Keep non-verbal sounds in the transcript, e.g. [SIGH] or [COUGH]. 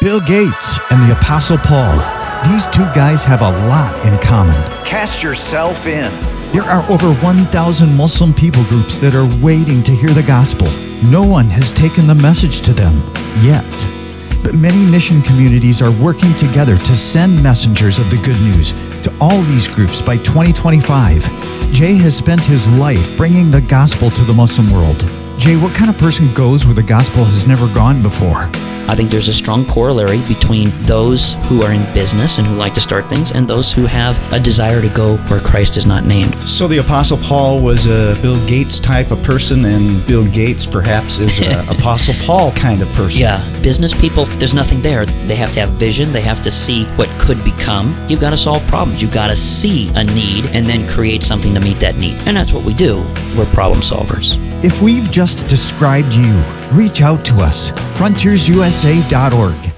Bill Gates and the Apostle Paul. These two guys have a lot in common. Cast yourself in. There are over 1,000 Muslim people groups that are waiting to hear the gospel. No one has taken the message to them yet. But many mission communities are working together to send messengers of the good news to all these groups by 2025. Jay has spent his life bringing the gospel to the Muslim world. Jay, what kind of person goes where the gospel has never gone before? I think there's a strong corollary between those who are in business and who like to start things and those who have a desire to go where Christ is not named. So the Apostle Paul was a Bill Gates type of person, and Bill Gates perhaps is an [LAUGHS] Apostle Paul kind of person. Yeah, business people, there's nothing there. They have to have vision, they have to see what could become. You've got to solve problems, you've got to see a need and then create something to meet that need. And that's what we do. We're problem solvers. If we've just described you, reach out to us, frontiersusa.org.